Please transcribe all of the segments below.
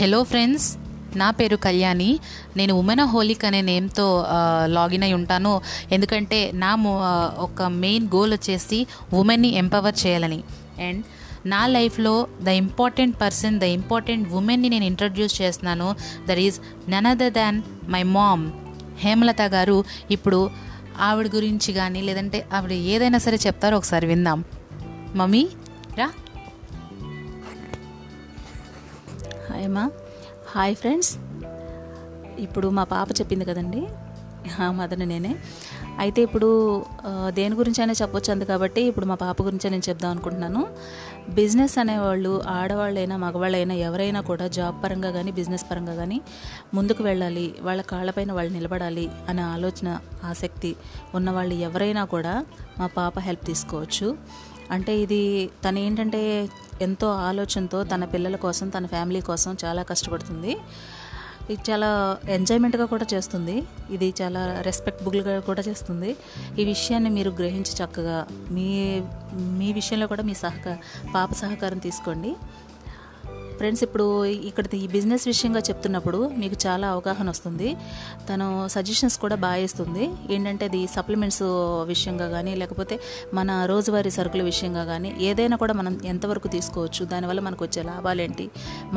Hello friends నా పేరు కళ్యాణి. నేను ఉమెన్ హోలిక్ అనే నేమ్తో లాగిన్ అయి ఉంటాను. ఎందుకంటే నా ఒక మెయిన్ గోల్ వచ్చేసి ఉమెన్ని ఎంపవర్ చేయాలని. అండ్ నా లైఫ్లో the important person the important ఉమెన్ని నేను ఇంట్రడ్యూస్ చేస్తున్నాను. That is none other than my mom. Hemalatha garu ఇప్పుడు ఆవిడ గురించి కానీ లేదంటే ఆవిడ ఏదైనా సరే చెప్తారో ఒకసారి విందాం. మమ్మీ రా. హాయ్ అమ్మా హాయ్ ఫ్రెండ్స్. ఇప్పుడు మా పాప చెప్పింది కదండి. మదన నేనే. అయితే ఇప్పుడు దేని గురించి అయినా చెప్పొచ్చు అంది కాబట్టి ఇప్పుడు మా పాప గురించే నేను చెప్దాం అనుకుంటున్నాను. బిజినెస్ అనేవాళ్ళు ఆడవాళ్ళైనా మగవాళ్ళైనా ఎవరైనా కూడా జాబ్ పరంగా కానీ బిజినెస్ పరంగా కానీ ముందుకు వెళ్ళాలి. వాళ్ళ కాళ్ళపైన వాళ్ళు నిలబడాలి అనే ఆలోచన ఆసక్తి ఉన్నవాళ్ళు ఎవరైనా కూడా మా పాప హెల్ప్ తీసుకోవచ్చు. అంటే ఇది తను ఏంటంటే ఎంతో ఆలోచనతో తన పిల్లల కోసం తన ఫ్యామిలీ కోసం చాలా కష్టపడుతుంది. ఇది చాలా ఎంజాయ్మెంట్గా కూడా చేస్తుంది. ఇది చాలా రెస్పెక్టబుల్గా కూడా చేస్తుంది. ఈ విషయాన్ని మీరు గ్రహించి చక్కగా మీ మీ విషయంలో కూడా మీ సహకార పాప సహకారం తీసుకోండి. ఫ్రెండ్స్ ఇప్పుడు ఇక్కడ ఈ బిజినెస్ విషయంగా చెప్తున్నప్పుడు మీకు చాలా అవగాహన వస్తుంది. తను సజెషన్స్ కూడా బాగా ఇస్తుంది. ఏంటంటే అది సప్లిమెంట్స్ విషయంగా కానీ లేకపోతే మన రోజువారీ సరుకుల విషయంగా కానీ ఏదైనా కూడా మనం ఎంతవరకు తీసుకోవచ్చు దానివల్ల మనకు వచ్చే లాభాలు ఏంటి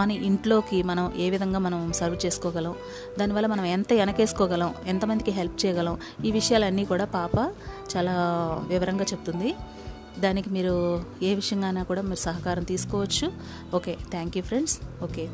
మన ఇంట్లోకి మనం ఏ విధంగా మనం సర్వ్ చేసుకోగలం దానివల్ల మనం ఎంత వెనకేసుకోగలం ఎంతమందికి హెల్ప్ చేయగలం ఈ విషయాలన్నీ కూడా పాప చాలా వివరంగా చెప్తుంది. దానికి మీరు ఏ విషయంగానా కూడా మీరు సహకారం తీసుకోవచ్చు. Okay thank you friends okay.